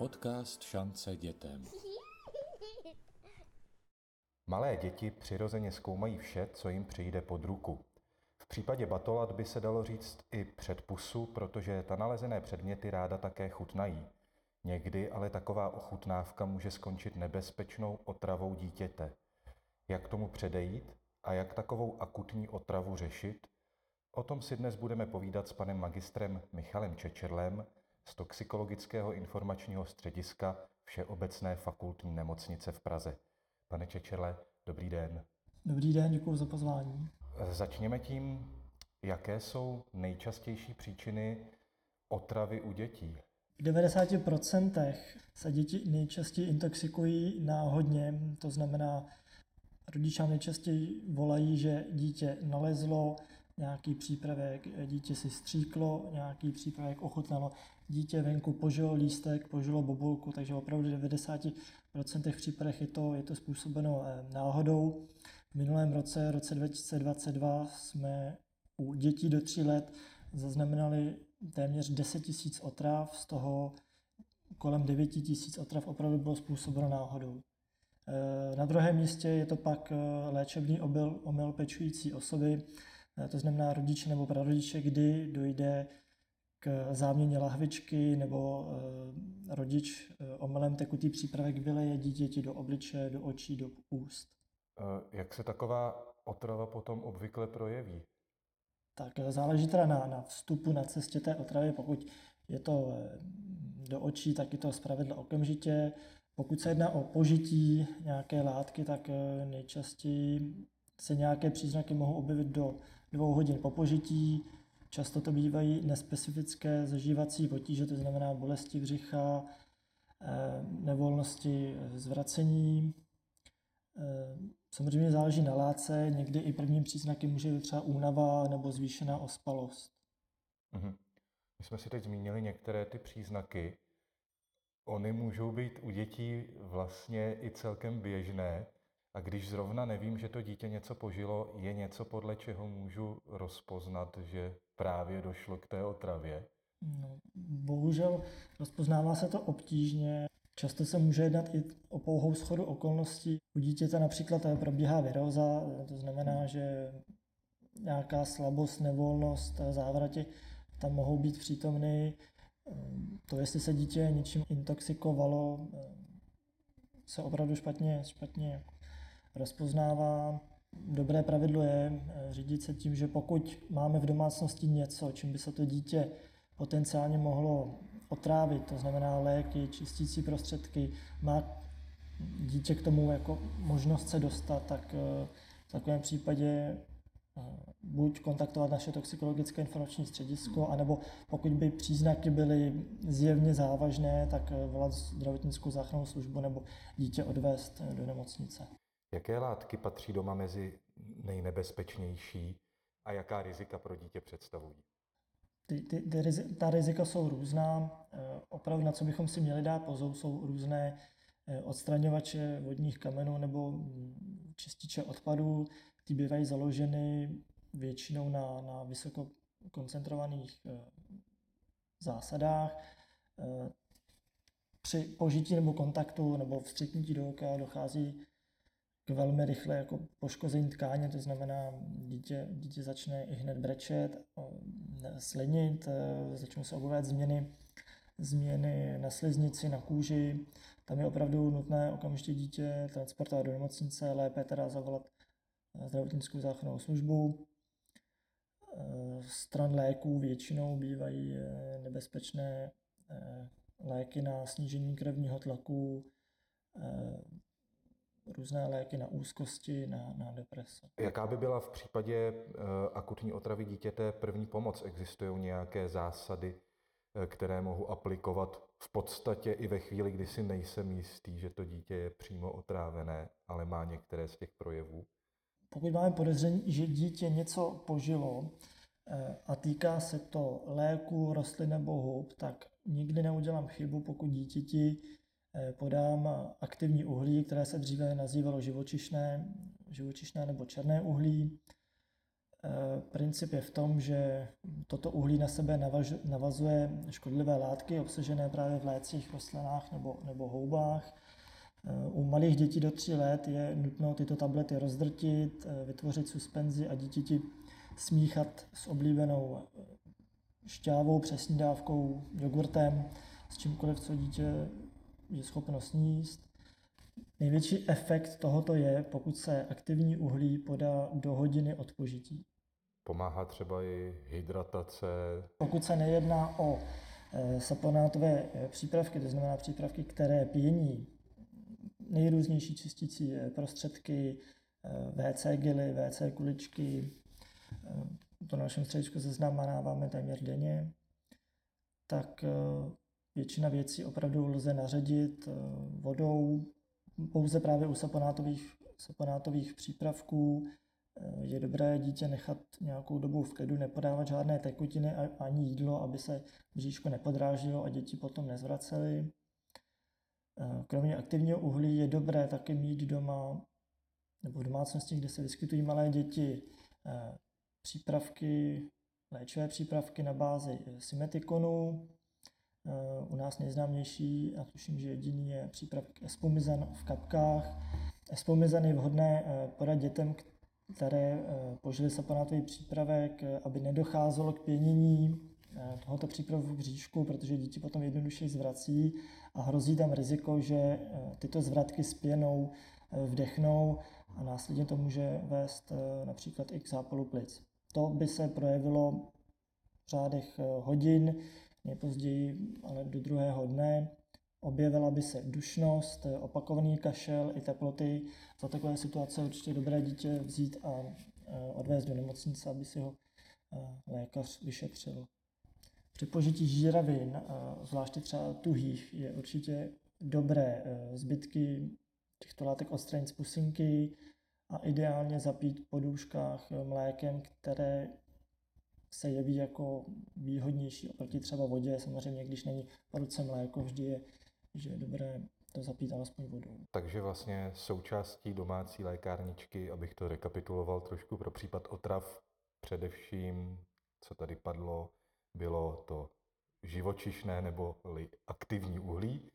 Podcast Šance dětem. Malé děti přirozeně zkoumají vše, co jim přijde pod ruku. V případě batolat by se dalo říct i před pusu, protože ta nalezené předměty ráda také chutnají. Někdy ale taková ochutnávka může skončit nebezpečnou otravou dítěte. Jak tomu předejít a jak takovou akutní otravu řešit? O tom si dnes budeme povídat s panem magistrem Michalem Čečerlem z Toxikologického informačního střediska Všeobecné fakultní nemocnice v Praze. Pane Čečerle, dobrý den. Dobrý den, děkuji za pozvání. Začněme tím, jaké jsou nejčastější příčiny otravy u dětí. V 90% se děti nejčastěji intoxikují náhodně, to znamená, rodiče nejčastěji volají, že dítě nalezlo nějaký přípravek, dítě si stříklo, nějaký přípravek ochutnalo, dítě venku požilo lístek, požilo bobulku, takže opravdu v 90% případech je to, je to způsobeno eh, náhodou. V minulém roce, roce 2022, jsme u dětí do 3 let zaznamenali téměř 10 000 otrav, z toho kolem 9 000 otrav opravdu bylo způsobeno náhodou. Eh, na druhém místě je to pak eh, léčebný omyl, pečující osoby, Eh, to znamená rodiče nebo prarodiče, kdy dojde k záměně lahvičky nebo eh, rodič eh, omylem tekutý přípravek vyleje dítěti do obliče, do očí, do úst. Jak se taková otrava potom obvykle projeví? Tak záleží teda na, na vstupu na cestě té otravy. Pokud je to do očí, tak je to zpravidla okamžitě. Pokud se jedná o požití nějaké látky, tak nejčastěji se nějaké příznaky mohou objevit do dvou hodin po požití. Často to bývají nespecifické zažívací potíže, to znamená bolesti břicha, eh, nevolnosti zvracení. Eh, samozřejmě záleží na látce, někdy i prvním příznaky může být třeba únava nebo zvýšená ospalost. Mhm. My jsme si teď zmínili některé ty příznaky. Ony můžou být u dětí vlastně i celkem běžné. A když zrovna nevím, že to dítě něco požilo, je něco, podle čeho můžu rozpoznat, že právě došlo k té otravě? No, bohužel rozpoznává se to obtížně. Často se může jednat i o pouhou schodu okolností. U dítěte například probíhá viróza, to znamená, že nějaká slabost, nevolnost, závratě tam mohou být přítomny. To, jestli se dítě něčím intoxikovalo, se opravdu špatně, špatně rozpoznává. Dobré pravidlo je eh, řídit se tím, že pokud máme v domácnosti něco, čím by se to dítě potenciálně mohlo otrávit, to znamená léky, čistící prostředky, má dítě k tomu jako možnost se dostat, tak eh, v takovém případě eh, buď kontaktovat naše toxikologické informační středisko, anebo pokud by příznaky byly zjevně závažné, tak volat zdravotnickou záchrannou službu nebo dítě odvést do nemocnice. Jaké látky patří doma mezi nejnebezpečnější a jaká rizika pro dítě představují? Ty, ty, ty, ta rizika jsou různá. Eh, opravdu na co bychom si měli dát pozor, jsou různé eh, odstraňovače vodních kamenů nebo čističe odpadů. Ty bývají založeny většinou na, na vysoko koncentrovaných eh, zásadách. Při požití nebo kontaktu nebo vstřetnutí do oka dochází velmi rychle jako poškození tkáně, to znamená, dítě, dítě začne i hned brečet, slinit, e, začnou se objevovat změny, změny na sliznici, na kůži. Tam je opravdu nutné okamžitě dítě transportovat do nemocnice, lépe teda zavolat e, zdravotnickou záchrannou službu. E, stran léků většinou bývají nebezpečné léky na snížení krevního tlaku, různé léky na úzkosti, na, na deprese. Jaká by byla v případě uh, akutní otravy dítěte první pomoc? Existují nějaké zásady, uh, které mohu aplikovat v podstatě i ve chvíli, kdy si nejsem jistý, že to dítě je přímo otrávené, ale má některé z těch projevů? Pokud máme podezření, že dítě něco požilo eh, a týká se to léku, rostlin nebo hub, tak nikdy neudělám chybu, pokud dítěti Eh, podám aktivní uhlí, které se dříve nazývalo živočišné, živočišné nebo černé uhlí. Princip je v tom, že toto uhlí na sebe navazuje škodlivé látky obsažené právě v lécích, rostlinách nebo, nebo houbách. U malých dětí do 3 let je nutno tyto tablety rozdrtit, vytvořit suspenzi a dítěti smíchat s oblíbenou šťávou, přesní dávkou, jogurtem, s čímkoliv, co dítě je schopno sníst. Největší efekt tohoto je, pokud se aktivní uhlí podá do hodiny od požití. Pomáhá třeba i hydratace. Pokud se nejedná o e, saponátové e, přípravky, to znamená přípravky, které pění nejrůznější čistící e, prostředky, WC gely, WC kuličky, to na našem středisku zaznamenáváme téměř denně, tak většina věcí opravdu lze naředit vodou, pouze právě u saponátových, saponátových přípravků je dobré dítě nechat nějakou dobu v klidu, nepodávat žádné tekutiny ani jídlo, aby se bříško nepodrážilo a děti potom nezvracely. Kromě aktivního uhlí je dobré také mít doma nebo v domácnosti, kde se vyskytují malé děti, přípravky, léčivé přípravky na bázi symetikonu. U nás nejznámější, a tuším, že jediný je přípravek espomizan v kapkách. Espomizan je vhodné podat dětem, které eh, požili saponátový přípravek, eh, aby nedocházelo k pěnění eh, tohoto přípravku v bříšku, protože děti potom jednoduše zvrací a hrozí tam riziko, že tyto zvratky s pěnou vdechnou a následně to může vést například i k zápalu plic. To by se projevilo v řádech hodin, nejpozději ale do druhého dne objevila by se dušnost, opakovaný kašel i teploty. Za takové situace určitě dobré dítě vzít a e, odvést do nemocnice, aby si ho e, lékař vyšetřil. Při požití žíravin, e, zvláště třeba tuhých, je určitě dobré zbytky těchto látek odstranit z pusinky a ideálně zapít po důškách mlékem, které se jeví jako výhodnější oproti třeba vodě. Samozřejmě, když není v ruce mléko, vždy je že je dobré to zapít alespoň vodou. Takže vlastně součástí domácí lékárničky, abych to rekapituloval trošku pro případ otrav, především, co tady padlo, bylo to živočišné nebo aktivní uhlí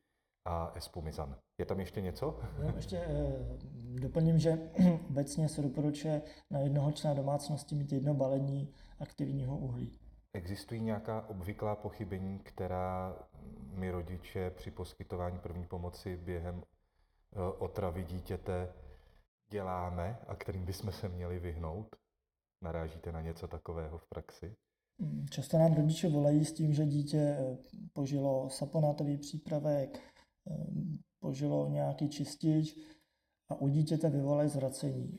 a espumizan. Je tam ještě něco? No, ještě eh, doplním, že obecně se doporučuje na jednoho člena domácnosti mít jedno balení aktivního uhlí. Existují nějaká obvyklá pochybení, která my rodiče při poskytování první pomoci během eh, otravy dítěte děláme a kterým bychom se měli vyhnout? Narážíte na něco takového v praxi? Mm, často nám rodiče volají s tím, že dítě eh, požilo saponátový přípravek, požilo nějaký čistič a u dítěte vyvolají zvracení.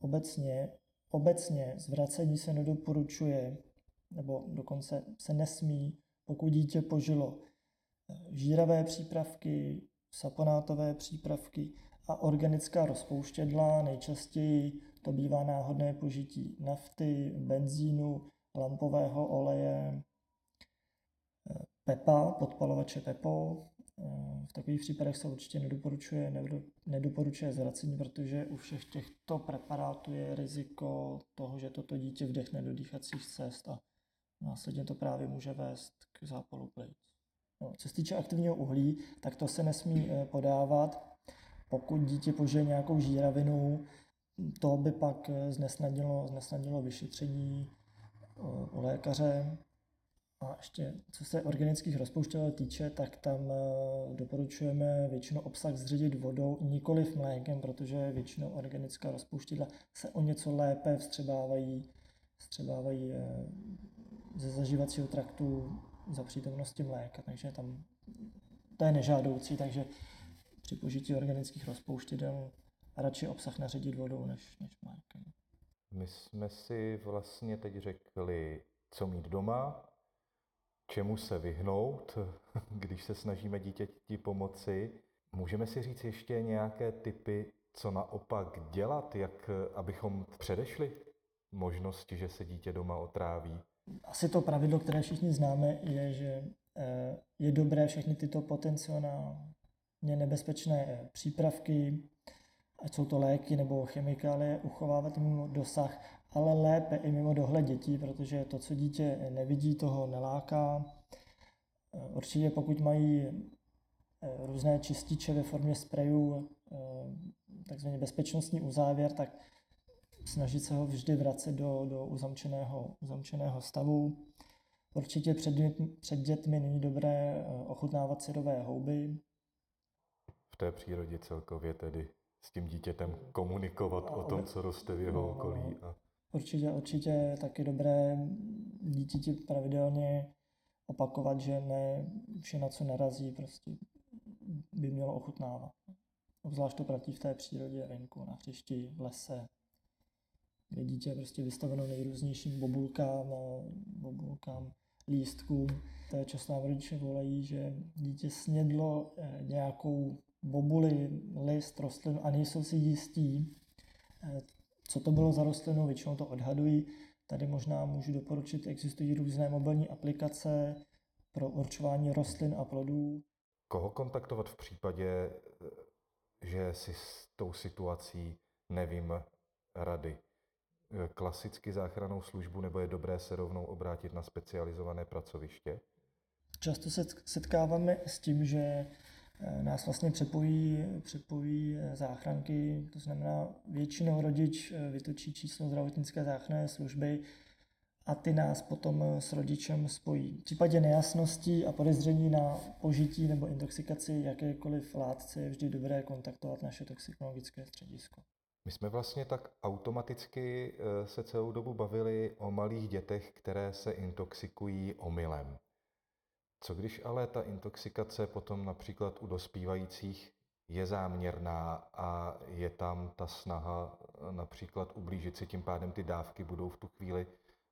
Obecně, obecně zvracení se nedoporučuje nebo dokonce se nesmí, pokud dítě požilo eh, žíravé přípravky, saponátové přípravky a organická rozpouštědla. Nejčastěji to bývá náhodné požití nafty, benzínu, lampového oleje, eh, pepa, podpalovače pepo. V takových případech se určitě nedoporučuje, nedoporučuje zvracení, protože u všech těchto preparátů je riziko toho, že toto dítě vdechne do dýchacích cest a Následně to právě může vést k zápalu plic. No, co se týče aktivního uhlí, tak to se nesmí eh, podávat. Pokud dítě požije nějakou žíravinu, to by pak eh, znesnadnilo, znesnadnilo vyšetření eh, u lékaře. A ještě co se organických rozpouštědel týče, tak tam doporučujeme většinou obsah zředit vodou, nikoli mlékem, protože většinou organická rozpouštědla se o něco lépe vstřebávají, vstřebávají ze zažívacího traktu za přítomnosti mléka, takže tam to je nežádoucí, takže při požití organických rozpouštědel radši obsah naředit vodou než, než mlékem. My jsme si vlastně teď řekli, co mít doma, čemu se vyhnout, když se snažíme dítěti pomoci. Můžeme si říct ještě nějaké typy, co naopak dělat, jak abychom předešli možnosti, že se dítě doma otráví? asi to pravidlo, které všichni známe, je, že eh, je dobré všechny tyto potenciálně nebezpečné eh, přípravky, ať jsou to léky nebo chemikálie, uchovávat mimo dosah ale lépe i mimo dohled dětí, protože to, co dítě nevidí, toho neláká. Určitě pokud mají různé čističe ve formě sprejů, takzvaný bezpečnostní uzávěr, tak snažit se ho vždy vracet do, do uzamčeného, uzamčeného stavu. Určitě před, před dětmi není dobré eh, ochutnávat syrové houby. V té přírodě celkově tedy s tím dítětem komunikovat o tom, co roste v jeho okolí. A... Určitě, určitě taky dobré dítěti pravidelně opakovat, že ne vše, na co narazí, prostě by mělo ochutnávat. Obzvlášť to platí v té přírodě venku, na hřišti, v lese, kde dítě je prostě vystaveno nejrůznějším bobulkám, bobulkám, lístkům. To je často rodiče volají, že dítě snědlo eh, nějakou bobuli, list, rostlinu a nejsou si jistí, eh, co to bylo za rostlinu, většinou to odhadují. Tady možná můžu doporučit, existují různé mobilní aplikace pro určování rostlin a plodů. Koho kontaktovat v případě, že si s tou situací nevím rady? Klasicky záchranou službu nebo je dobré se rovnou obrátit na specializované pracoviště? Často se setkáváme s tím, že nás vlastně přepojí, přepojí eh, záchranky, to znamená většinou rodič vytočí číslo zdravotnické záchranné služby a ty nás potom s rodičem spojí. V případě nejasností a podezření na požití nebo intoxikaci jakékoliv látce je vždy dobré kontaktovat naše toxikologické středisko. My jsme vlastně tak automaticky eh, se celou dobu bavili o malých dětech, které se intoxikují omylem. Co když ale ta intoxikace potom například u dospívajících je záměrná a je tam ta snaha eh, například ublížit si, tím pádem ty dávky budou v tu chvíli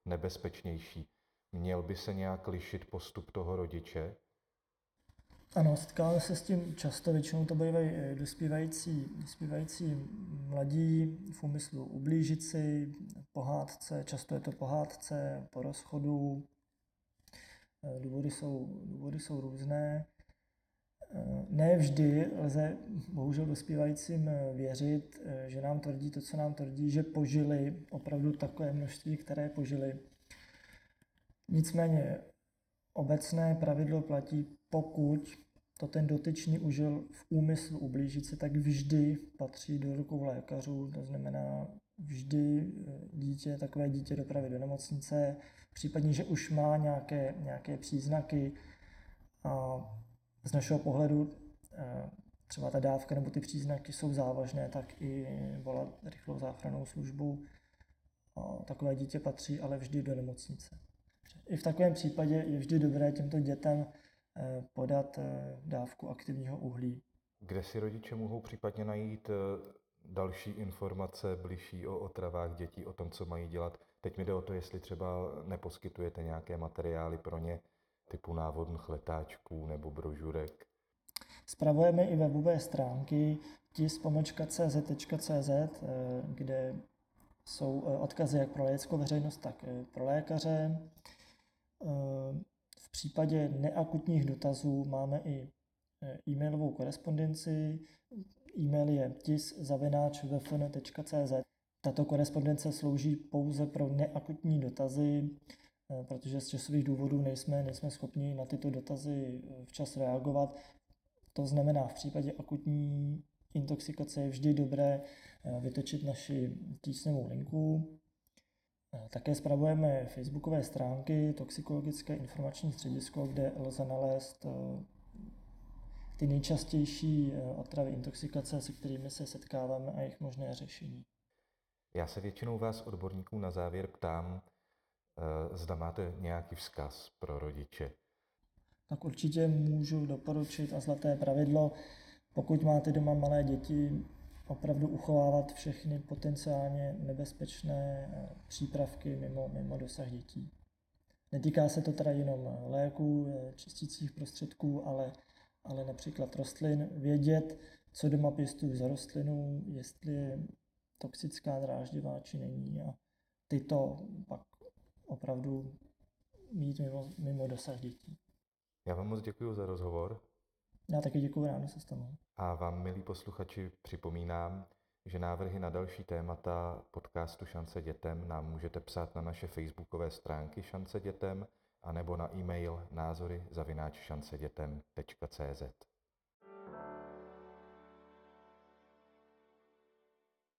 nebezpečnější. Měl by se nějak lišit postup toho rodiče? Ano, setkáváme se s tím často, většinou to bývají eh, dospívající, dospívající mladí v úmyslu ublížit si, pohádce, často je to pohádce, po rozchodu, důvody jsou, důvody jsou různé. Eh, ne vždy lze bohužel dospívajícím věřit, že nám tvrdí to, co nám tvrdí, že požili opravdu takové množství, které požili. Nicméně obecné pravidlo platí pokud to ten dotyčný užil v úmyslu ublížit se, tak vždy patří do rukou lékařů, to znamená vždy eh, dítě, takové dítě dopravit do nemocnice, případně, že už má nějaké, nějaké příznaky a z našeho pohledu eh, třeba ta dávka nebo ty příznaky jsou závažné, tak i volat rychlou záchrannou službu. A takové dítě patří ale vždy do nemocnice. I v takovém případě je vždy dobré těmto dětem eh, podat dávku aktivního uhlí. Kde si rodiče mohou případně najít další informace bližší o otravách dětí, o tom, co mají dělat? Teď mi jde o to, jestli třeba neposkytujete nějaké materiály pro ně, typu návodných letáčků nebo brožurek. Spravujeme i webové stránky tis.cz.cz, kde jsou odkazy jak pro laickou veřejnost, tak pro lékaře. V případě neakutních dotazů máme i e-mailovou korespondenci. E-mail je tis.vfn.cz. Tato korespondence slouží pouze pro neakutní dotazy, e, protože z časových důvodů nejsme, nejsme schopni na tyto dotazy e, včas reagovat. To znamená, v případě akutní intoxikace je vždy dobré vytočit naši tísňovou linku Eh, také spravujeme facebookové stránky Toxikologické informační středisko, kde lze nalézt eh, ty nejčastější eh, otravy intoxikace, se kterými se setkáváme a jejich možné řešení. Já se většinou vás odborníků na závěr ptám, zda máte nějaký vzkaz pro rodiče. Tak určitě můžu doporučit a zlaté pravidlo, pokud máte doma malé děti, opravdu uchovávat všechny potenciálně nebezpečné eh, přípravky mimo, mimo dosah dětí. Netýká se to teda jenom léků, eh, čistících prostředků, ale, ale například rostlin. Vědět, co doma pěstují za rostlinu, jestli je toxická, dráždivá či není a tyto pak opravdu mít mimo, mimo dosah dětí. Já vám moc děkuji za rozhovor. Já taky děkuji, ráno se stanu. A vám, milí posluchači, připomínám, že návrhy na další témata podcastu Šance dětem nám můžete psát na naše facebookové stránky Šance dětem anebo na e-mail názory zavináč šancedětem.cz.